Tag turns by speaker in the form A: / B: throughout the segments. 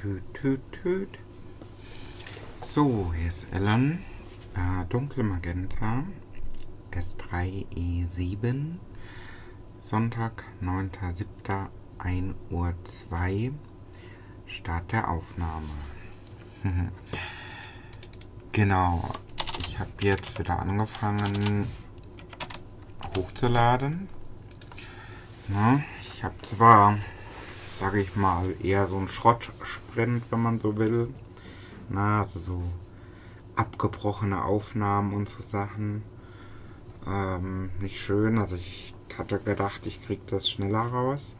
A: tüt, tüt, tüt. So, hier ist Ellen. Äh, Dunkel Magenta. S3E7. Sonntag, 9.07. 1 Uhr 2. Start der Aufnahme. genau. Ich habe jetzt wieder angefangen hochzuladen. Na, ich habe zwar sage ich mal, eher so ein Schrottsprint, wenn man so will. Na, also so abgebrochene Aufnahmen und so Sachen. Ähm, nicht schön. Also ich hatte gedacht, ich krieg das schneller raus.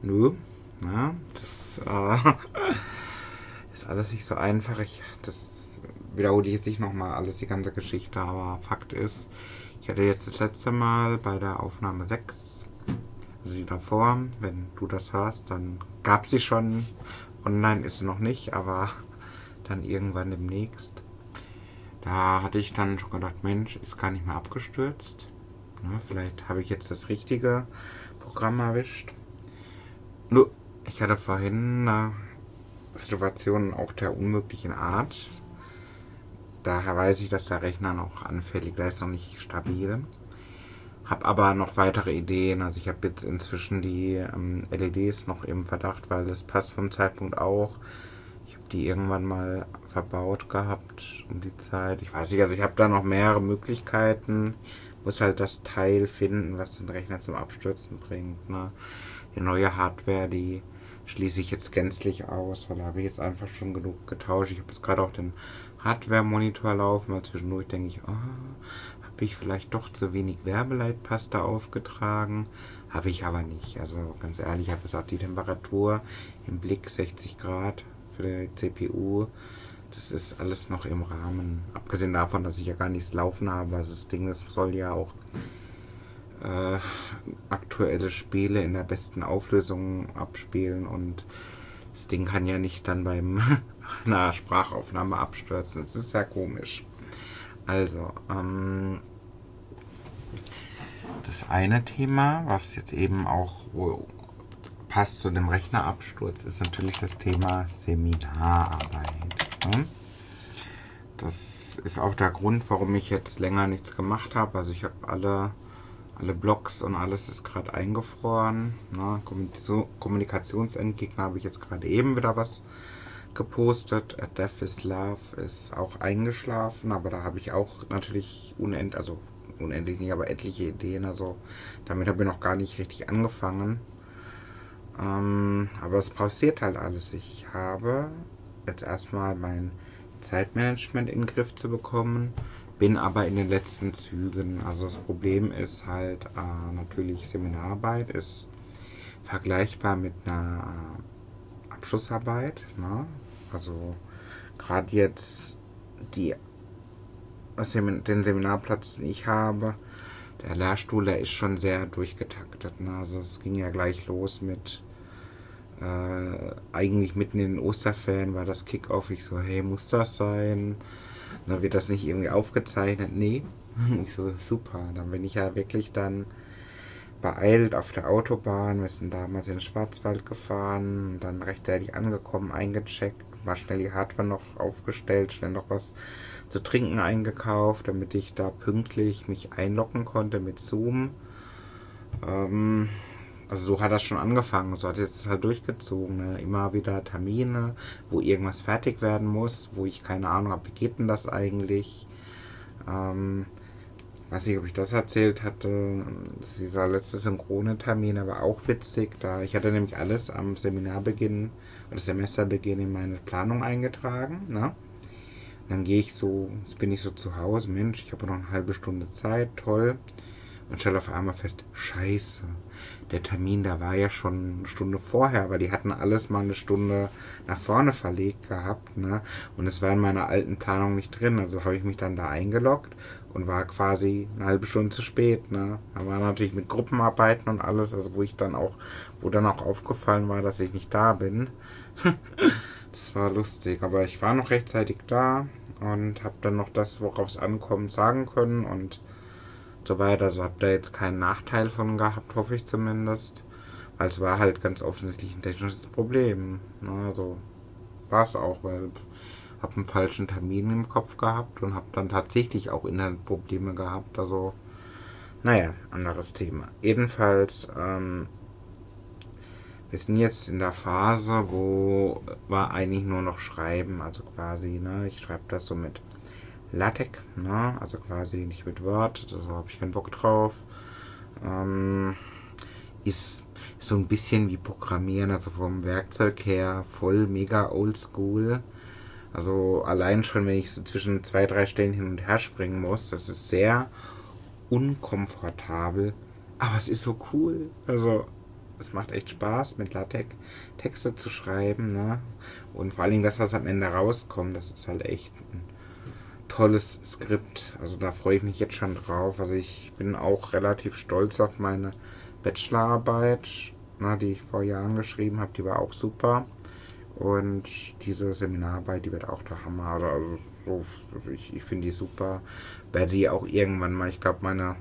A: Nö. Na, das äh, ist alles nicht so einfach. Ich, das wiederhole ich jetzt nicht nochmal alles, die ganze Geschichte, aber Fakt ist, ich hatte jetzt das letzte Mal bei der Aufnahme 6 sie davor. Wenn du das hörst, dann gab sie schon. Online ist sie noch nicht, aber dann irgendwann demnächst. Da hatte ich dann schon gedacht, Mensch, ist gar nicht mehr abgestürzt. Ne, vielleicht habe ich jetzt das richtige Programm erwischt. Nur, ich hatte vorhin eine Situation auch der unmöglichen Art. Daher weiß ich, dass der Rechner noch anfällig ist, noch nicht stabil. Habe aber noch weitere Ideen. Also ich habe jetzt inzwischen die ähm, LEDs noch im Verdacht, weil es passt vom Zeitpunkt auch. Ich habe die irgendwann mal verbaut gehabt um die Zeit. Ich weiß nicht, also ich habe da noch mehrere Möglichkeiten. Muss halt das Teil finden, was den Rechner zum Abstürzen bringt. Ne? Die neue Hardware, die schließe ich jetzt gänzlich aus, weil da habe ich jetzt einfach schon genug getauscht. Ich habe jetzt gerade auch den Hardware-Monitor laufen, weil zwischendurch denke ich, oh, habe ich vielleicht doch zu wenig Werbeleitpaste aufgetragen. Habe ich aber nicht. Also ganz ehrlich, ich habe auch die Temperatur im Blick 60 Grad für die CPU. Das ist alles noch im Rahmen. Abgesehen davon, dass ich ja gar nichts laufen habe. Also das Ding, das soll ja auch äh, aktuelle Spiele in der besten Auflösung abspielen und das Ding kann ja nicht dann beim einer Sprachaufnahme abstürzen. Das ist ja komisch. Also, ähm, das eine Thema, was jetzt eben auch passt zu dem Rechnerabsturz, ist natürlich das Thema Seminararbeit. Ne? Das ist auch der Grund, warum ich jetzt länger nichts gemacht habe. Also ich habe alle, alle Blogs und alles ist gerade eingefroren. Ne? Kommunikationsendgegner habe ich jetzt gerade eben wieder was gepostet. A Death is Love ist auch eingeschlafen, aber da habe ich auch natürlich unendlich, also unendlich nicht, aber etliche Ideen. Also damit habe ich noch gar nicht richtig angefangen. Ähm, aber es passiert halt alles. Ich habe jetzt erstmal mein Zeitmanagement in den Griff zu bekommen, bin aber in den letzten Zügen. Also das Problem ist halt äh, natürlich Seminararbeit ist vergleichbar mit einer Abschlussarbeit. Ne? Also gerade jetzt die, den Seminarplatz, den ich habe, der Lehrstuhl, der ist schon sehr durchgetaktet. Ne? Also es ging ja gleich los mit äh, eigentlich mitten in den Osterferien war das Kickoff. Ich so, hey, muss das sein? Dann wird das nicht irgendwie aufgezeichnet. Nee. Ich so, super. Dann bin ich ja wirklich dann beeilt auf der Autobahn. Wir sind damals in den Schwarzwald gefahren, dann rechtzeitig angekommen, eingecheckt, war schnell die Hardware noch aufgestellt, schnell noch was zu trinken eingekauft, damit ich da pünktlich mich einloggen konnte mit Zoom. Ähm, also so hat das schon angefangen, so hat es halt durchgezogen. Ne? Immer wieder Termine, wo irgendwas fertig werden muss, wo ich keine Ahnung habe, wie geht denn das eigentlich? Ähm, weiß nicht, ob ich das erzählt hatte. Dieser letzte synchrone Termin, aber auch witzig. Da ich hatte nämlich alles am Seminarbeginn oder Semesterbeginn in meine Planung eingetragen. Ne? Dann gehe ich so, jetzt bin ich so zu Hause, Mensch, ich habe noch eine halbe Stunde Zeit, toll. Und stelle auf einmal fest, scheiße, der Termin, da war ja schon eine Stunde vorher, weil die hatten alles mal eine Stunde nach vorne verlegt gehabt, ne? Und es war in meiner alten Planung nicht drin. Also habe ich mich dann da eingeloggt und war quasi eine halbe Stunde zu spät. Ne? War natürlich mit Gruppenarbeiten und alles, also wo ich dann auch, wo dann auch aufgefallen war, dass ich nicht da bin. das war lustig, aber ich war noch rechtzeitig da und habe dann noch das, worauf es ankommt, sagen können und so weiter. Also habe da jetzt keinen Nachteil von gehabt, hoffe ich zumindest. Weil es war halt ganz offensichtlich ein technisches Problem. Ne? Also war es auch, weil habe einen falschen Termin im Kopf gehabt und habe dann tatsächlich auch Internetprobleme gehabt. Also, naja, anderes Thema. Jedenfalls, ähm, wir sind jetzt in der Phase, wo wir eigentlich nur noch schreiben, also quasi, ne, ich schreibe das so mit LaTeX, ne, also quasi nicht mit Word, da habe ich keinen Bock drauf. Ähm, ist so ein bisschen wie Programmieren, also vom Werkzeug her voll mega oldschool. Also allein schon, wenn ich so zwischen zwei, drei Stellen hin und her springen muss, das ist sehr unkomfortabel, aber es ist so cool. Also es macht echt Spaß, mit LaTeX Texte zu schreiben. Ne? Und vor allen Dingen das, was am Ende rauskommt, das ist halt echt ein tolles Skript. Also da freue ich mich jetzt schon drauf. Also ich bin auch relativ stolz auf meine Bachelorarbeit, na, die ich vor Jahren geschrieben habe. Die war auch super. Und diese Seminararbeit, die wird auch der Hammer. Also, so, also ich, ich finde die super. Werde die auch irgendwann mal, ich glaube, meine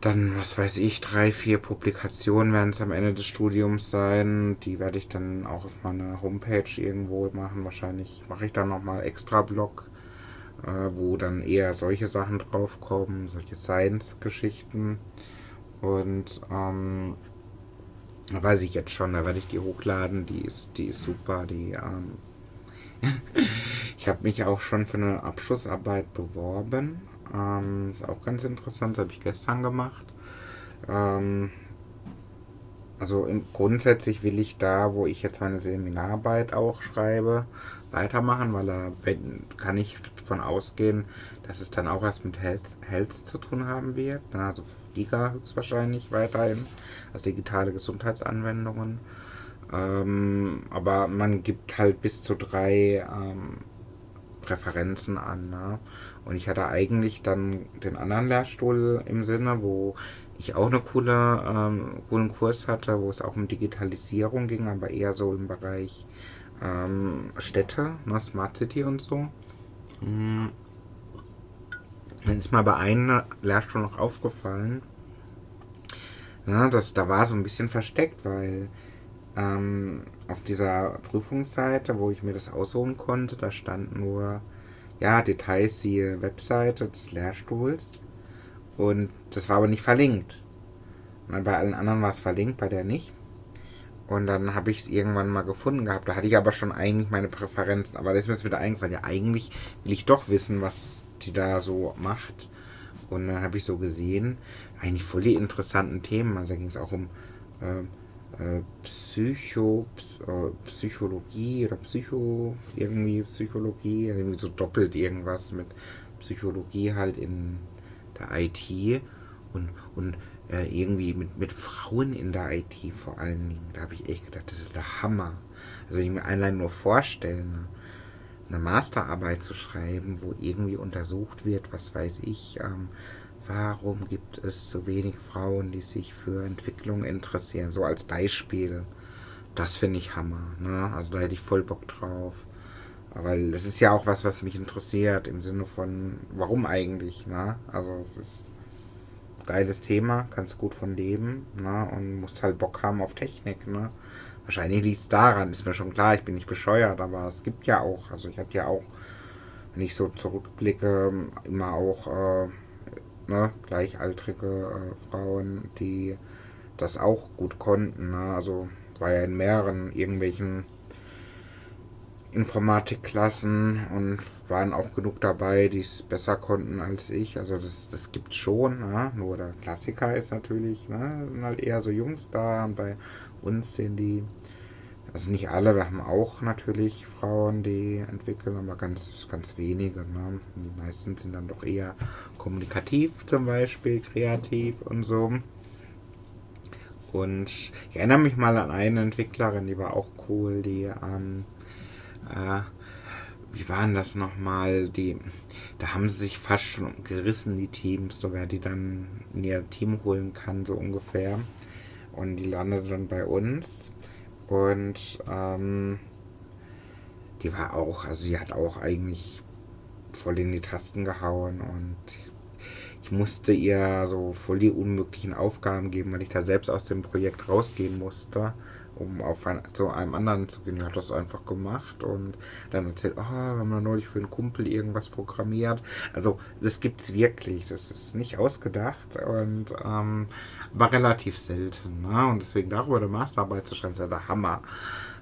A: dann, was weiß ich, drei, vier Publikationen werden es am Ende des Studiums sein. Die werde ich dann auch auf meiner Homepage irgendwo machen. Wahrscheinlich mache ich dann nochmal extra Blog, äh, wo dann eher solche Sachen draufkommen, solche Science-Geschichten. Und ähm, weiß ich jetzt schon, da werde ich die hochladen. Die ist, die ist super. Die, ähm, ich habe mich auch schon für eine Abschlussarbeit beworben ähm, ist auch ganz interessant, das habe ich gestern gemacht. Ähm, also im, grundsätzlich will ich da, wo ich jetzt meine Seminararbeit auch schreibe, weitermachen, weil da wenn, kann ich davon ausgehen, dass es dann auch erst mit Health, Health zu tun haben wird. Also Giga höchstwahrscheinlich weiterhin, also digitale Gesundheitsanwendungen. Ähm, aber man gibt halt bis zu drei ähm, Präferenzen an. Ne? Und ich hatte eigentlich dann den anderen Lehrstuhl im Sinne, wo ich auch eine coole, ähm, coolen Kurs hatte, wo es auch um Digitalisierung ging, aber eher so im Bereich ähm, Städte, ne, Smart City und so. Dann ist mal bei einem Lehrstuhl noch aufgefallen, ja, das, da war so ein bisschen versteckt, weil ähm, auf dieser Prüfungsseite, wo ich mir das aussuchen konnte, da stand nur ja, Details, die Webseite des Lehrstuhls. Und das war aber nicht verlinkt. Und bei allen anderen war es verlinkt, bei der nicht. Und dann habe ich es irgendwann mal gefunden gehabt. Da hatte ich aber schon eigentlich meine Präferenzen. Aber das ist mir wieder eingefallen. Ja, eigentlich will ich doch wissen, was die da so macht. Und dann habe ich so gesehen, eigentlich voll die interessanten Themen. Also da ging es auch um äh, äh, Psycho, äh, Psychologie oder Psycho, irgendwie Psychologie, also irgendwie so doppelt irgendwas mit Psychologie halt in der IT und, und äh, irgendwie mit, mit Frauen in der IT vor allen Dingen. Da habe ich echt gedacht, das ist der Hammer. Also wenn ich mir allein nur vorstelle, eine Masterarbeit zu schreiben, wo irgendwie untersucht wird, was weiß ich, ähm, Warum gibt es so wenig Frauen, die sich für Entwicklung interessieren? So als Beispiel. Das finde ich Hammer. Ne? Also da hätte ich voll Bock drauf. Weil das ist ja auch was, was mich interessiert im Sinne von, warum eigentlich? Ne? Also es ist ein geiles Thema, kannst gut von leben ne? und musst halt Bock haben auf Technik. Ne? Wahrscheinlich liegt es daran, ist mir schon klar, ich bin nicht bescheuert, aber es gibt ja auch, also ich hatte ja auch, wenn ich so zurückblicke, immer auch äh, ne, gleichaltrige äh, Frauen, die das auch gut konnten. Ne? Also war ja in mehreren irgendwelchen Informatikklassen und waren auch genug dabei, die es besser konnten als ich. Also das, das gibt schon, ne? nur der Klassiker ist natürlich, ne? sind halt eher so Jungs da und bei uns sind die also nicht alle, wir haben auch natürlich Frauen, die entwickeln, aber ganz, ganz wenige. Ne? Die meisten sind dann doch eher kommunikativ zum Beispiel, kreativ und so. Und ich erinnere mich mal an eine Entwicklerin, die war auch cool, die, ähm, äh, wie waren das nochmal? Die, da haben sie sich fast schon gerissen, die Teams, so wer die dann in ihr Team holen kann, so ungefähr. Und die landet dann bei uns. Und ähm, die war auch, also die hat auch eigentlich voll in die Tasten gehauen und ich musste ihr so voll die unmöglichen Aufgaben geben, weil ich da selbst aus dem Projekt rausgehen musste um auf ein, zu einem anderen zu gehen. Ich habe das einfach gemacht und dann erzählt, oh, wir haben neulich für einen Kumpel irgendwas programmiert. Also das gibt es wirklich, das ist nicht ausgedacht und ähm, war relativ selten. Ne? Und deswegen darüber eine Masterarbeit zu schreiben, ist ja der Hammer.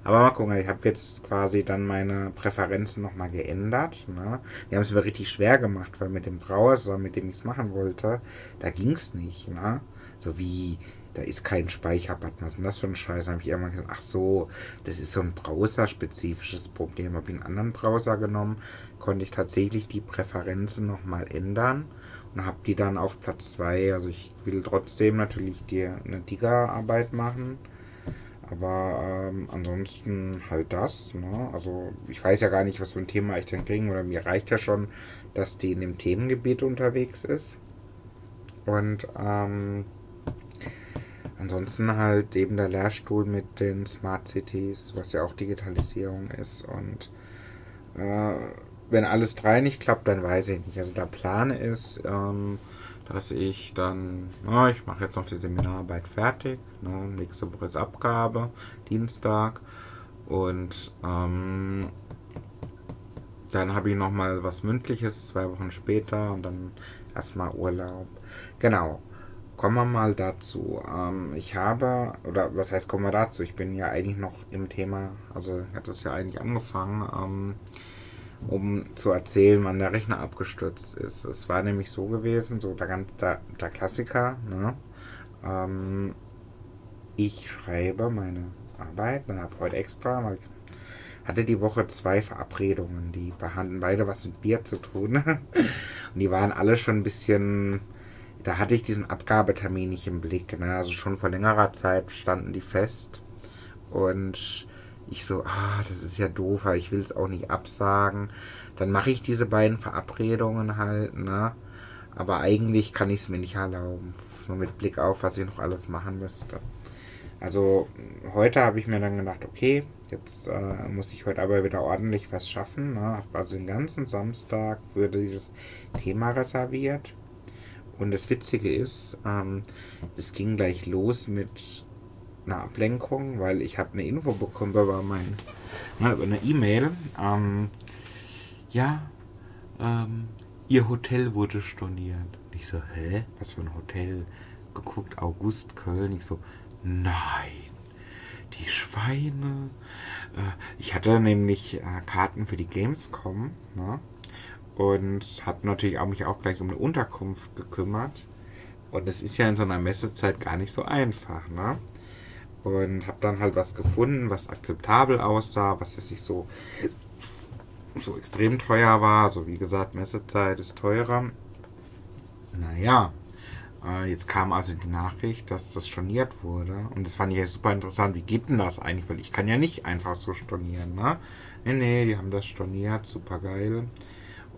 A: Aber mal gucken, ich habe jetzt quasi dann meine Präferenzen nochmal geändert. Ne? Die haben es mir richtig schwer gemacht, weil mit dem Browser, mit dem ich es machen wollte, da ging es nicht. Ne? So wie da ist kein Speicherbutton. Was ist denn das für ein Scheiß? Habe ich irgendwann gesagt, ach so, das ist so ein browserspezifisches Problem. Habe ich einen anderen Browser genommen, konnte ich tatsächlich die Präferenzen nochmal ändern und habe die dann auf Platz 2. Also ich will trotzdem natürlich dir eine Digger-Arbeit machen. Aber ähm, ansonsten halt das. Ne? Also ich weiß ja gar nicht, was für ein Thema ich dann kriegen. Oder mir reicht ja schon, dass die in dem Themengebiet unterwegs ist. Und ähm, Ansonsten halt eben der Lehrstuhl mit den Smart Cities, was ja auch Digitalisierung ist. Und äh, wenn alles drei nicht klappt, dann weiß ich nicht. Also der Plan ist, ähm, dass ich dann, na, ich mache jetzt noch die Seminararbeit fertig. Ne, nächste Woche ist Abgabe, Dienstag. Und ähm, dann habe ich noch mal was Mündliches, zwei Wochen später und dann erstmal Urlaub. Genau. Kommen wir mal dazu. Ähm, ich habe, oder was heißt kommen wir dazu? Ich bin ja eigentlich noch im Thema, also hat das ja eigentlich angefangen, ähm, um zu erzählen, wann der Rechner abgestürzt ist. Es war nämlich so gewesen, so der, der, der Klassiker, ne? Ähm, ich schreibe meine Arbeit, ne, habe heute extra, weil ich hatte die Woche zwei Verabredungen, die hatten beide was mit Bier zu tun. Und die waren alle schon ein bisschen da hatte ich diesen Abgabetermin nicht im Blick. Ne? Also schon vor längerer Zeit standen die fest. Und ich so, ah, das ist ja doof, aber ich will es auch nicht absagen. Dann mache ich diese beiden Verabredungen halt, ne? Aber eigentlich kann ich es mir nicht erlauben. Nur mit Blick auf, was ich noch alles machen müsste. Also heute habe ich mir dann gedacht, okay, jetzt äh, muss ich heute aber wieder ordentlich was schaffen. Ne? Also den ganzen Samstag würde dieses Thema reserviert. Und das Witzige ist, ähm, es ging gleich los mit einer Ablenkung, weil ich habe eine Info bekommen über mein, na, über eine E-Mail. Ähm, ja, ähm, ihr Hotel wurde storniert. Ich so, hä? Was für ein Hotel? Geguckt, August, Köln. Ich so, nein, die Schweine. Äh, ich hatte nämlich äh, Karten für die Gamescom, ne? Und habe natürlich auch mich auch gleich um eine Unterkunft gekümmert. Und es ist ja in so einer Messezeit gar nicht so einfach, ne? Und habe dann halt was gefunden, was akzeptabel aussah, was jetzt nicht so, so extrem teuer war. Also wie gesagt, Messezeit ist teurer. Naja, äh, jetzt kam also die Nachricht, dass das storniert wurde. Und das fand ich ja super interessant. Wie geht denn das eigentlich? Weil ich kann ja nicht einfach so stornieren, ne? Nee, nee, die haben das storniert, super geil.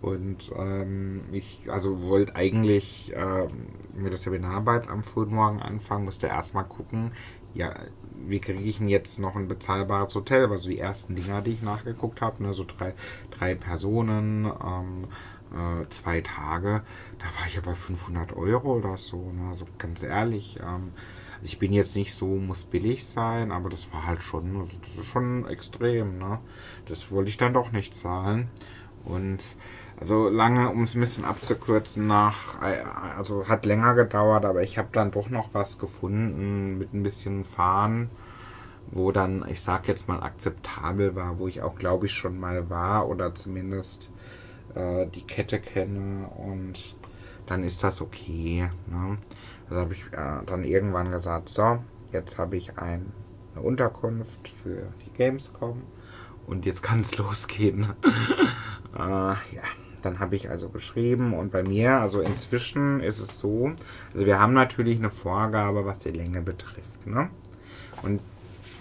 A: Und ähm, ich also wollte eigentlich äh, mit der Seminararbeit am frühen Morgen anfangen, musste erstmal gucken, ja, wie kriege ich denn jetzt noch ein bezahlbares Hotel? Also die ersten Dinger, die ich nachgeguckt habe, ne, so drei, drei Personen, ähm, äh, zwei Tage, da war ich aber 500 Euro oder so. Ne? Also ganz ehrlich, ähm, also ich bin jetzt nicht so, muss billig sein, aber das war halt schon, also das ist schon extrem. Ne? Das wollte ich dann doch nicht zahlen. Und also lange, um es ein bisschen abzukürzen, nach, also hat länger gedauert, aber ich habe dann doch noch was gefunden mit ein bisschen Fahren, wo dann, ich sag jetzt mal, akzeptabel war, wo ich auch, glaube ich, schon mal war oder zumindest äh, die Kette kenne und dann ist das okay. Ne? Also habe ich äh, dann irgendwann gesagt, so, jetzt habe ich ein, eine Unterkunft für die Gamescom und jetzt kann es losgehen. äh, ja. Dann habe ich also geschrieben und bei mir, also inzwischen ist es so, also wir haben natürlich eine Vorgabe, was die Länge betrifft. Ne? Und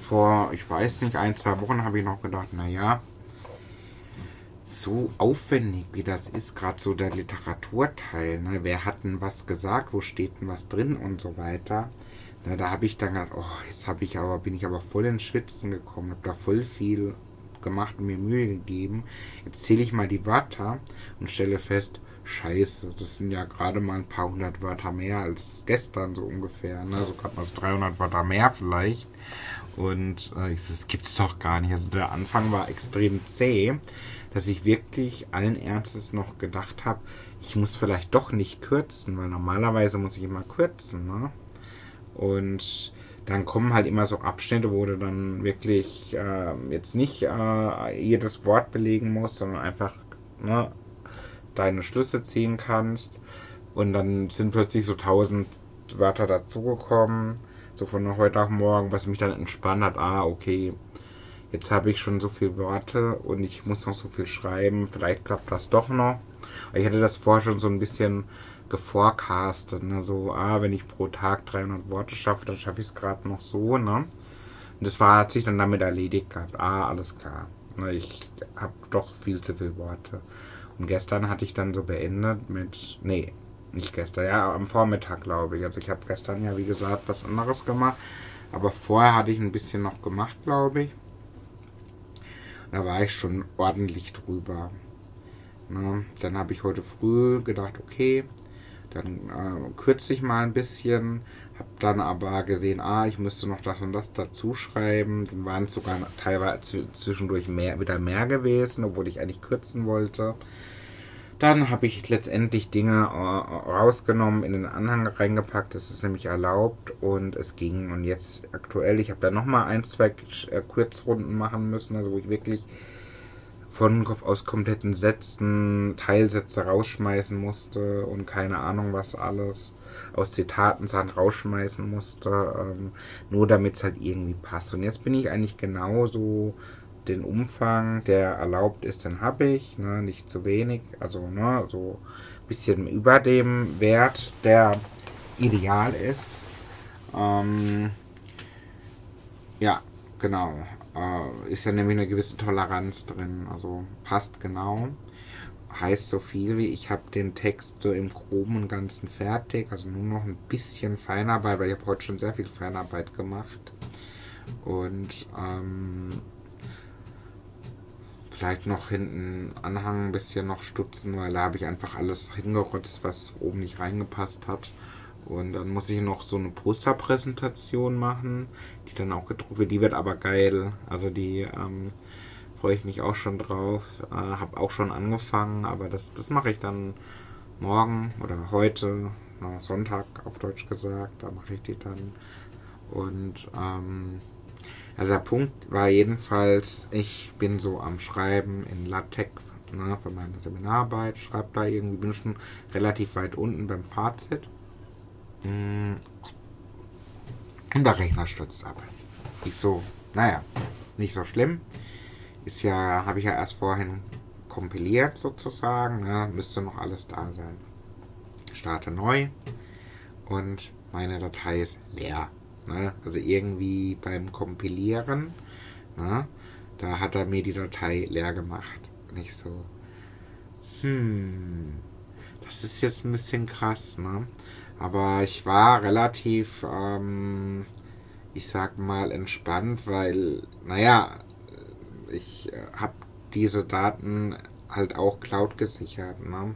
A: vor, ich weiß nicht, ein, zwei Wochen habe ich noch gedacht, naja, so aufwendig wie das ist, gerade so der Literaturteil, ne? wer hat denn was gesagt, wo steht denn was drin und so weiter. Na, da habe ich dann gedacht, oh, jetzt habe ich aber, bin ich aber voll ins Schwitzen gekommen, habe da voll viel gemacht und mir Mühe gegeben. Jetzt zähle ich mal die Wörter und stelle fest, scheiße, das sind ja gerade mal ein paar hundert Wörter mehr als gestern so ungefähr. Ne? So gerade mal so 300 Wörter mehr vielleicht. Und äh, ich das gibt's doch gar nicht. Also der Anfang war extrem zäh, dass ich wirklich allen Ernstes noch gedacht habe, ich muss vielleicht doch nicht kürzen, weil normalerweise muss ich immer kürzen. Ne? Und dann kommen halt immer so Abschnitte, wo du dann wirklich äh, jetzt nicht äh, jedes Wort belegen musst, sondern einfach ne, deine Schlüsse ziehen kannst. Und dann sind plötzlich so tausend Wörter dazugekommen, so von heute auf morgen, was mich dann entspannt hat. Ah, okay, jetzt habe ich schon so viele Worte und ich muss noch so viel schreiben. Vielleicht klappt das doch noch. Ich hatte das vorher schon so ein bisschen geforecastet. Ne? So, ah, wenn ich pro Tag 300 Worte schaffe, dann schaffe ich es gerade noch so. Ne? Und das war, hat sich dann damit erledigt gehabt. Ah, alles klar. Ne? Ich habe doch viel zu viele Worte. Und gestern hatte ich dann so beendet mit, nee, nicht gestern, ja, am Vormittag glaube ich. Also ich habe gestern ja, wie gesagt, was anderes gemacht. Aber vorher hatte ich ein bisschen noch gemacht, glaube ich. Da war ich schon ordentlich drüber. Ne? Dann habe ich heute früh gedacht, okay, dann äh, kürze ich mal ein bisschen, habe dann aber gesehen, ah, ich müsste noch das und das dazu schreiben. Dann waren es sogar teilweise zwischendurch mehr, wieder mehr gewesen, obwohl ich eigentlich kürzen wollte. Dann habe ich letztendlich Dinge äh, rausgenommen, in den Anhang reingepackt. Das ist nämlich erlaubt und es ging. Und jetzt aktuell, ich habe da nochmal ein, zwei äh, Kurzrunden machen müssen, also wo ich wirklich von aus kompletten Sätzen Teilsätze rausschmeißen musste und keine Ahnung was alles aus Zitaten Sachen rausschmeißen musste, ähm, nur damit es halt irgendwie passt. Und jetzt bin ich eigentlich genauso den Umfang, der erlaubt ist, den habe ich, ne, nicht zu wenig, also ne, so ein bisschen über dem Wert, der ideal ist. Ähm, ja, genau äh, ist ja nämlich eine gewisse Toleranz drin. Also passt genau. Heißt so viel wie, ich habe den Text so im Groben und Ganzen fertig. Also nur noch ein bisschen Feinarbeit, weil ich habe heute schon sehr viel Feinarbeit gemacht. Und ähm, vielleicht noch hinten Anhang ein bisschen noch stutzen, weil da habe ich einfach alles hingerotzt, was oben nicht reingepasst hat. Und dann muss ich noch so eine Posterpräsentation machen, die dann auch gedruckt wird. Die wird aber geil. Also die ähm, freue ich mich auch schon drauf. Äh, habe auch schon angefangen, aber das, das mache ich dann morgen oder heute, na, Sonntag auf Deutsch gesagt. Da mache ich die dann. Und ähm, also der Punkt war jedenfalls, ich bin so am Schreiben in LaTeX ne, für meine Seminararbeit, schreibe da irgendwie, bin schon relativ weit unten beim Fazit. Und der Rechner stürzt ab. Ich so, naja, nicht so schlimm. Ist ja, habe ich ja erst vorhin kompiliert sozusagen. Ne? Müsste noch alles da sein. Starte neu und meine Datei ist leer. Ne? Also irgendwie beim Kompilieren, ne? da hat er mir die Datei leer gemacht. Nicht so, hm, das ist jetzt ein bisschen krass. Ne? Aber ich war relativ, ähm, ich sag mal, entspannt, weil, naja, ich äh, habe diese Daten halt auch Cloud gesichert. Ne?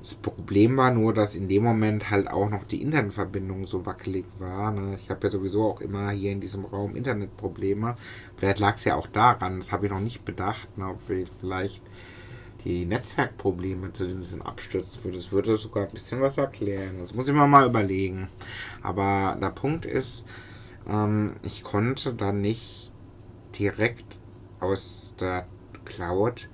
A: Das Problem war nur, dass in dem Moment halt auch noch die Internetverbindung so wackelig war. Ne? Ich habe ja sowieso auch immer hier in diesem Raum Internetprobleme. Vielleicht lag es ja auch daran, das habe ich noch nicht bedacht, ne? ob wir vielleicht die Netzwerkprobleme, zu es abstürzen würde. Das würde sogar ein bisschen was erklären. Das muss ich mir mal überlegen. Aber der Punkt ist, ähm, ich konnte dann nicht direkt aus der Cloud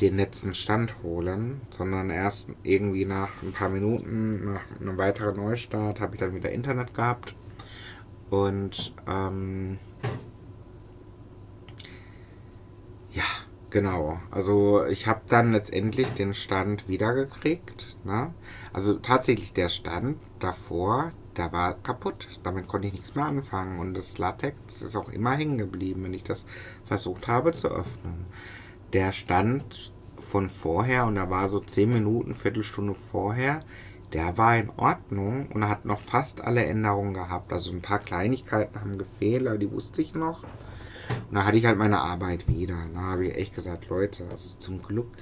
A: den letzten Stand holen, sondern erst irgendwie nach ein paar Minuten, nach einem weiteren Neustart, habe ich dann wieder Internet gehabt. Und ähm, ja, Genau, also ich habe dann letztendlich den Stand wiedergekriegt. Ne? Also tatsächlich der Stand davor, der war kaputt. Damit konnte ich nichts mehr anfangen. Und das Latex ist auch immer hängen geblieben, wenn ich das versucht habe zu öffnen. Der Stand von vorher, und da war so 10 Minuten, Viertelstunde vorher, der war in Ordnung und hat noch fast alle Änderungen gehabt. Also ein paar Kleinigkeiten haben gefehlt, aber die wusste ich noch. Und da hatte ich halt meine Arbeit wieder. Da habe ich echt gesagt, Leute, also zum Glück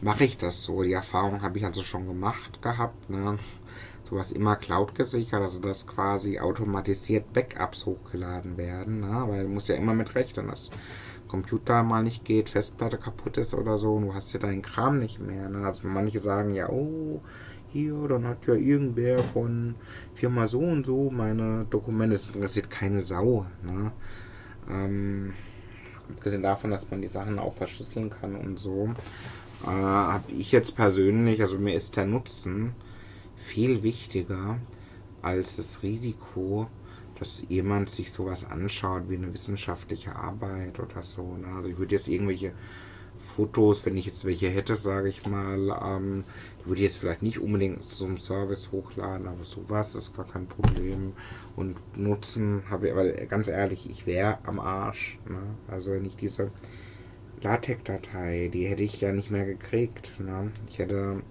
A: mache ich das so. Die Erfahrung habe ich also schon gemacht gehabt. Ne? sowas immer Cloud gesichert, also dass quasi automatisiert Backups hochgeladen werden, ne? weil du musst ja immer mit rechnen, dass Computer mal nicht geht, Festplatte kaputt ist oder so und du hast ja deinen Kram nicht mehr. Ne? Also manche sagen ja, oh, hier, dann hat ja irgendwer von Firma so und so meine Dokumente, das interessiert keine Sau. Ne? Ähm, abgesehen davon, dass man die Sachen auch verschlüsseln kann und so, äh, habe ich jetzt persönlich, also mir ist der Nutzen viel wichtiger als das Risiko, dass jemand sich sowas anschaut wie eine wissenschaftliche Arbeit oder so. Ne? Also ich würde jetzt irgendwelche Fotos, wenn ich jetzt welche hätte, sage ich mal, ähm, würde jetzt vielleicht nicht unbedingt zum Service hochladen, aber sowas ist gar kein Problem. Und Nutzen habe ich, weil ganz ehrlich, ich wäre am Arsch. Ne? Also wenn ich diese LaTeX-Datei, die hätte ich ja nicht mehr gekriegt. Ne? Ich hätte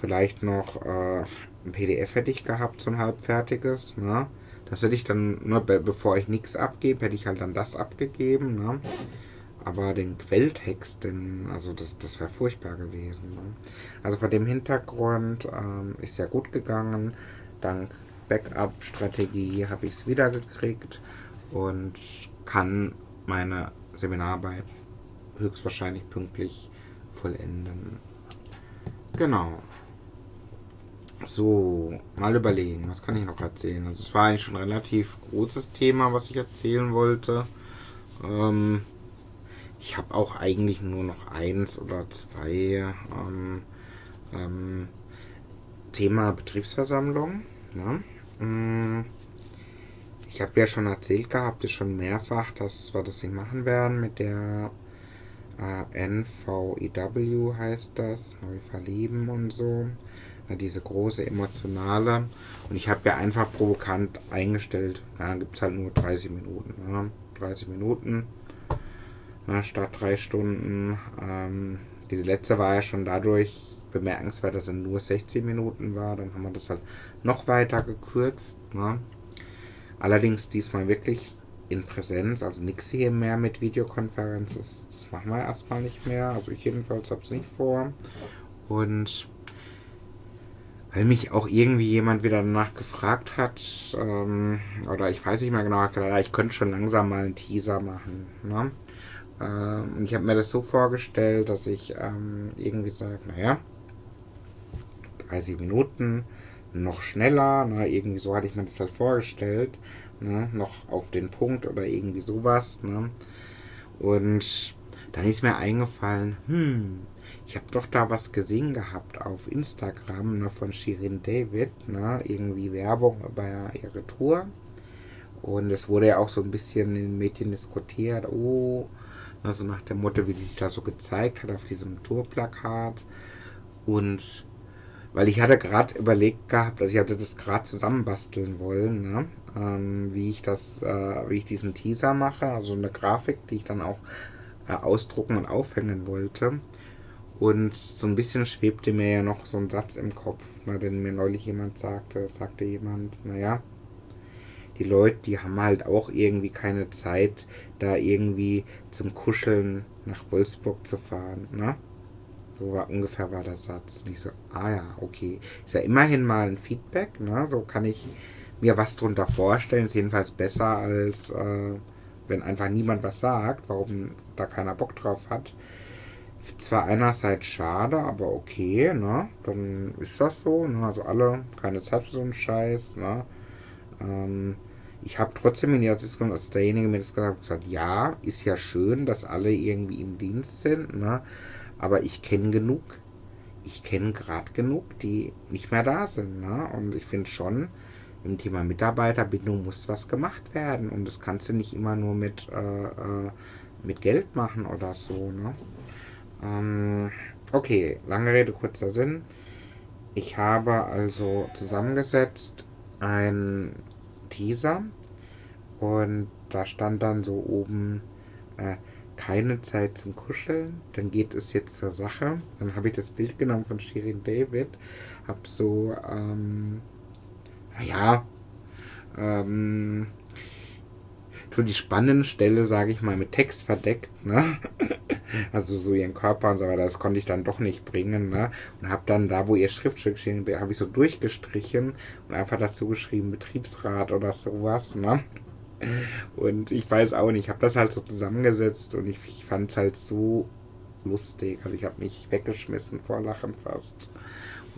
A: vielleicht noch äh, ein PDF hätte ich gehabt, so ein halbfertiges. Ne? Das hätte ich dann, nur be bevor ich nichts abgebe, hätte ich halt dann das abgegeben. Ne? Aber den Quelltext, den, also das, das wäre furchtbar gewesen. Ne? Also vor dem Hintergrund ähm, ist ja gut gegangen. Dank Backup-Strategie habe ich es wiedergekriegt und kann meine Seminararbeit höchstwahrscheinlich pünktlich vollenden. Genau. So, mal überlegen, was kann ich noch erzählen? Also es war eigentlich schon ein relativ großes Thema, was ich erzählen wollte. Ähm, ich habe auch eigentlich nur noch eins oder zwei ähm, ähm, Thema Betriebsversammlung. Ne? Mm, ich habe ja schon erzählt gehabt, ist schon mehrfach, dass wir das nicht machen werden mit der äh, NVEW heißt das, neu verlieben und so. Ja, diese große emotionale. Und ich habe ja einfach provokant eingestellt. Ja, gibt es halt nur 30 Minuten. Ja, 30 Minuten statt drei Stunden. Ähm, die letzte war ja schon dadurch bemerkenswert, dass er nur 16 Minuten war. Dann haben wir das halt noch weiter gekürzt. Ne? Allerdings diesmal wirklich in Präsenz, also nichts hier mehr mit Videokonferenz. Das, das machen wir erstmal nicht mehr. Also ich jedenfalls habe es nicht vor. Und weil mich auch irgendwie jemand wieder danach gefragt hat, ähm, oder ich weiß nicht mehr genau, ich könnte schon langsam mal einen Teaser machen. Ne? Ähm, und ich habe mir das so vorgestellt, dass ich ähm, irgendwie sage, naja, 30 Minuten, noch schneller, na, ne? irgendwie so hatte ich mir das halt vorgestellt, ne, noch auf den Punkt oder irgendwie sowas. Ne. Und dann ist mir eingefallen, hm, ich habe doch da was gesehen gehabt auf Instagram ne, von Shirin David, ne, irgendwie Werbung bei ihrer Tour. Und es wurde ja auch so ein bisschen in den Medien diskutiert, oh, also nach dem Motto, wie sie sich da so gezeigt hat auf diesem Tourplakat. Und weil ich hatte gerade überlegt gehabt, also ich hatte das gerade zusammenbasteln wollen, ne? ähm, wie ich das, äh, wie ich diesen Teaser mache, also eine Grafik, die ich dann auch äh, ausdrucken und aufhängen wollte. Und so ein bisschen schwebte mir ja noch so ein Satz im Kopf, ne, den mir neulich jemand sagte. sagte jemand, naja, die Leute, die haben halt auch irgendwie keine Zeit, da irgendwie zum Kuscheln nach Wolfsburg zu fahren. Ne? So war ungefähr war der Satz. Und ich so, ah ja, okay. Ist ja immerhin mal ein Feedback, ne? So kann ich mir was drunter vorstellen. Ist jedenfalls besser als äh, wenn einfach niemand was sagt, warum da keiner Bock drauf hat zwar einerseits schade, aber okay, ne? Dann ist das so, ne? Also alle, keine Zeit für so einen Scheiß, ne? Ähm, ich habe trotzdem in der Diskussion, als derjenige mir das gesagt hat, gesagt, ja, ist ja schön, dass alle irgendwie im Dienst sind, ne? Aber ich kenne genug, ich kenne gerade genug, die nicht mehr da sind, ne? Und ich finde schon, im Thema Mitarbeiterbindung muss was gemacht werden und das kannst du nicht immer nur mit, äh, äh mit Geld machen oder so, ne? Ähm, okay, lange Rede, kurzer Sinn. Ich habe also zusammengesetzt ein Teaser und da stand dann so oben äh, keine Zeit zum Kuscheln. Dann geht es jetzt zur Sache. Dann habe ich das Bild genommen von Shirin David, habe so, ähm, naja, ähm, so die spannende Stelle, sage ich mal, mit Text verdeckt, ne? Also so ihren Körper und so weiter, das konnte ich dann doch nicht bringen, ne? Und habe dann da, wo ihr Schriftstück steht, habe ich so durchgestrichen und einfach dazu geschrieben, Betriebsrat oder sowas, ne? Und ich weiß auch nicht, ich habe das halt so zusammengesetzt und ich, ich fand es halt so lustig. Also ich habe mich weggeschmissen vor Lachen fast.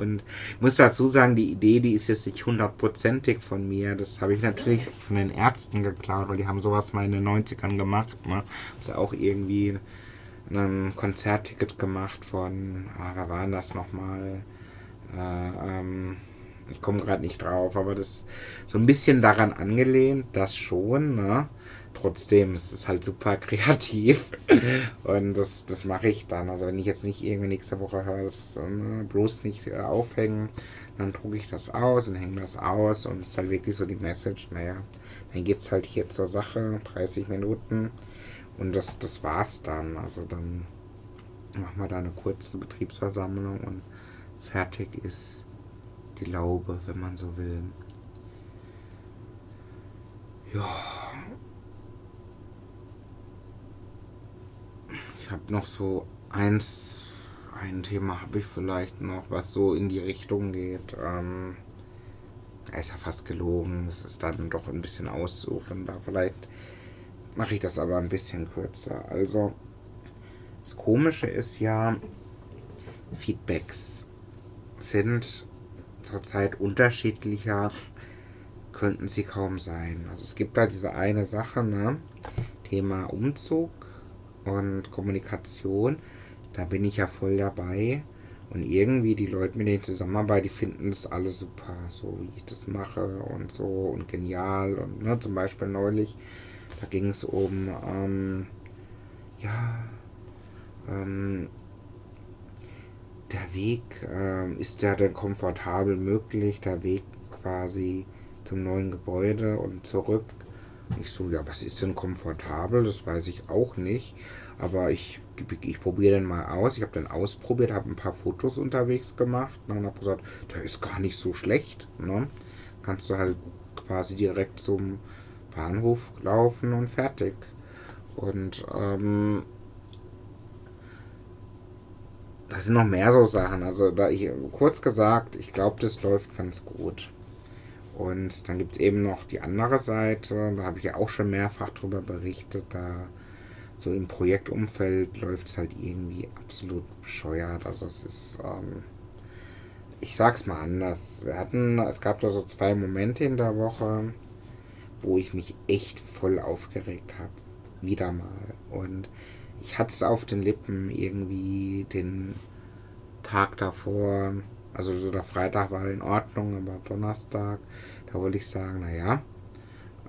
A: Und ich muss dazu sagen, die Idee, die ist jetzt nicht hundertprozentig von mir. Das habe ich natürlich von den Ärzten geklaut, weil die haben sowas mal in den 90ern gemacht. Ne? Haben sie auch irgendwie ein Konzertticket gemacht von, ah, wer war das nochmal? Äh, ähm, ich komme gerade nicht drauf, aber das ist so ein bisschen daran angelehnt, das schon, ne? Trotzdem ist es halt super kreativ und das, das mache ich dann. Also wenn ich jetzt nicht irgendwie nächste Woche höre, das ne, bloß nicht äh, aufhängen, dann drucke ich das aus und hänge das aus und es ist halt wirklich so die Message, naja, dann geht es halt hier zur Sache, 30 Minuten und das, das war's dann. Also dann machen wir da eine kurze Betriebsversammlung und fertig ist die Laube, wenn man so will. Ja. Ich habe noch so eins, ein Thema habe ich vielleicht noch, was so in die Richtung geht. Ähm, ist ja fast gelogen. Es ist dann doch ein bisschen aussuchen. Da vielleicht mache ich das aber ein bisschen kürzer. Also, das Komische ist ja, Feedbacks sind zurzeit unterschiedlicher könnten sie kaum sein. Also es gibt da diese eine Sache, ne? Thema Umzug und Kommunikation. Da bin ich ja voll dabei. Und irgendwie die Leute, mit denen ich zusammenarbeite, die finden das alle super, so wie ich das mache und so und genial. Und ne, zum Beispiel neulich, da ging es um, ähm, ja, ähm, der Weg, äh, ist der denn komfortabel möglich, der Weg quasi zum neuen Gebäude und zurück? Ich so, ja, was ist denn komfortabel? Das weiß ich auch nicht. Aber ich, ich probiere den mal aus. Ich habe den ausprobiert, habe ein paar Fotos unterwegs gemacht und habe gesagt, der ist gar nicht so schlecht. Ne? Kannst du halt quasi direkt zum Bahnhof laufen und fertig. Und ähm, da sind noch mehr so Sachen. Also da ich kurz gesagt, ich glaube, das läuft ganz gut. Und dann gibt es eben noch die andere Seite, da habe ich ja auch schon mehrfach drüber berichtet, da so im Projektumfeld läuft es halt irgendwie absolut bescheuert. Also es ist, ähm, ich sag's mal anders. Wir hatten, es gab da so zwei Momente in der Woche, wo ich mich echt voll aufgeregt habe. Wieder mal. Und ich hatte es auf den Lippen irgendwie den Tag davor, also so der Freitag war in Ordnung, aber Donnerstag, da wollte ich sagen, naja,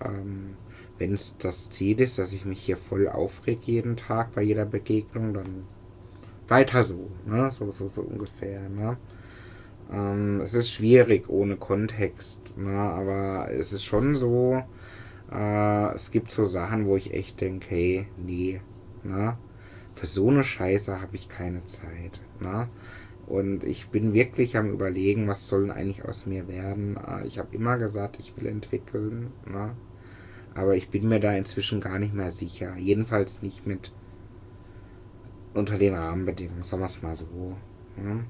A: ähm, wenn es das Ziel ist, dass ich mich hier voll aufreg jeden Tag bei jeder Begegnung, dann weiter so, ne? So, so, so ungefähr, ne? Ähm, es ist schwierig ohne Kontext, ne? Aber es ist schon so, äh, es gibt so Sachen, wo ich echt denke, hey, nee, na, für so eine Scheiße habe ich keine Zeit. Na? Und ich bin wirklich am überlegen, was soll denn eigentlich aus mir werden. Ah, ich habe immer gesagt, ich will entwickeln. Na? Aber ich bin mir da inzwischen gar nicht mehr sicher. Jedenfalls nicht mit unter den Rahmenbedingungen, sagen wir es mal so. Ne?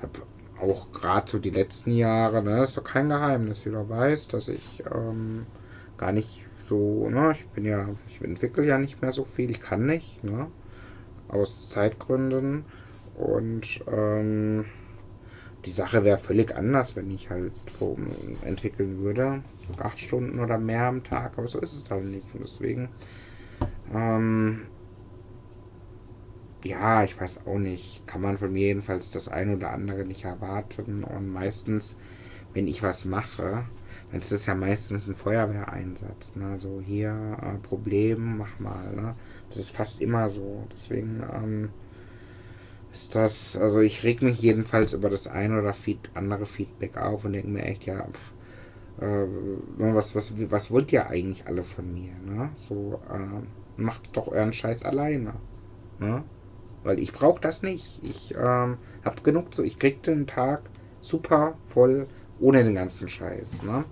A: Hab auch gerade so die letzten Jahre, ne, ist doch kein Geheimnis, jeder weiß, dass ich ähm, gar nicht so, ne, ich bin ja, ich entwickle ja nicht mehr so viel, ich kann nicht, ne, aus Zeitgründen und ähm, die Sache wäre völlig anders, wenn ich halt entwickeln würde, acht Stunden oder mehr am Tag, aber so ist es halt nicht und deswegen, ähm, ja, ich weiß auch nicht, kann man von mir jedenfalls das eine oder andere nicht erwarten und meistens, wenn ich was mache, dann ist es ja meistens ein Feuerwehreinsatz. Ne? So hier, äh, Problem, mach mal. Ne? Das ist fast immer so. Deswegen ähm, ist das, also ich reg mich jedenfalls über das eine oder Feed, andere Feedback auf und denke mir echt, ja, pff, äh, was, was, was wollt ihr eigentlich alle von mir? Ne? So, äh, macht's doch euren Scheiß alleine. Ne? Weil ich brauche das nicht. Ich ähm, hab genug, so, ich krieg den Tag super voll ohne den ganzen Scheiß. Ne?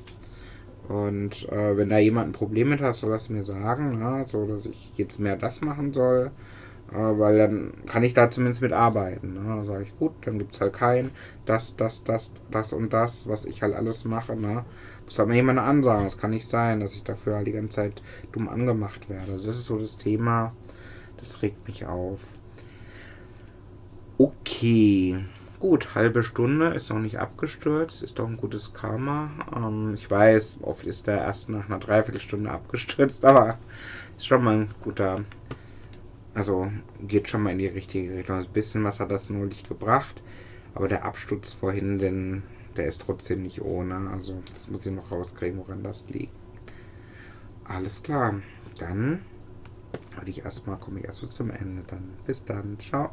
A: Und äh, wenn da jemand ein Problem mit hat, soll das mir sagen, ne? so dass ich jetzt mehr das machen soll. Weil dann kann ich da zumindest mit arbeiten. Ne? Dann sage ich, gut, dann gibt es halt kein das, das, das, das und das, was ich halt alles mache. Ne? Muss halt mir jemand ansagen. Es kann nicht sein, dass ich dafür halt die ganze Zeit dumm angemacht werde. Also das ist so das Thema, das regt mich auf. Okay. Gut, halbe Stunde ist noch nicht abgestürzt, ist doch ein gutes Karma. Ähm, ich weiß, oft ist der erst nach einer Dreiviertelstunde abgestürzt, aber ist schon mal ein guter. Also geht schon mal in die richtige Richtung. Ein bisschen was hat das neulich gebracht, aber der Absturz vorhin, denn der ist trotzdem nicht ohne. Also das muss ich noch rauskriegen, woran das liegt. Alles klar, dann würde ich erstmal, komme ich erstmal zum Ende dann. Bis dann, ciao.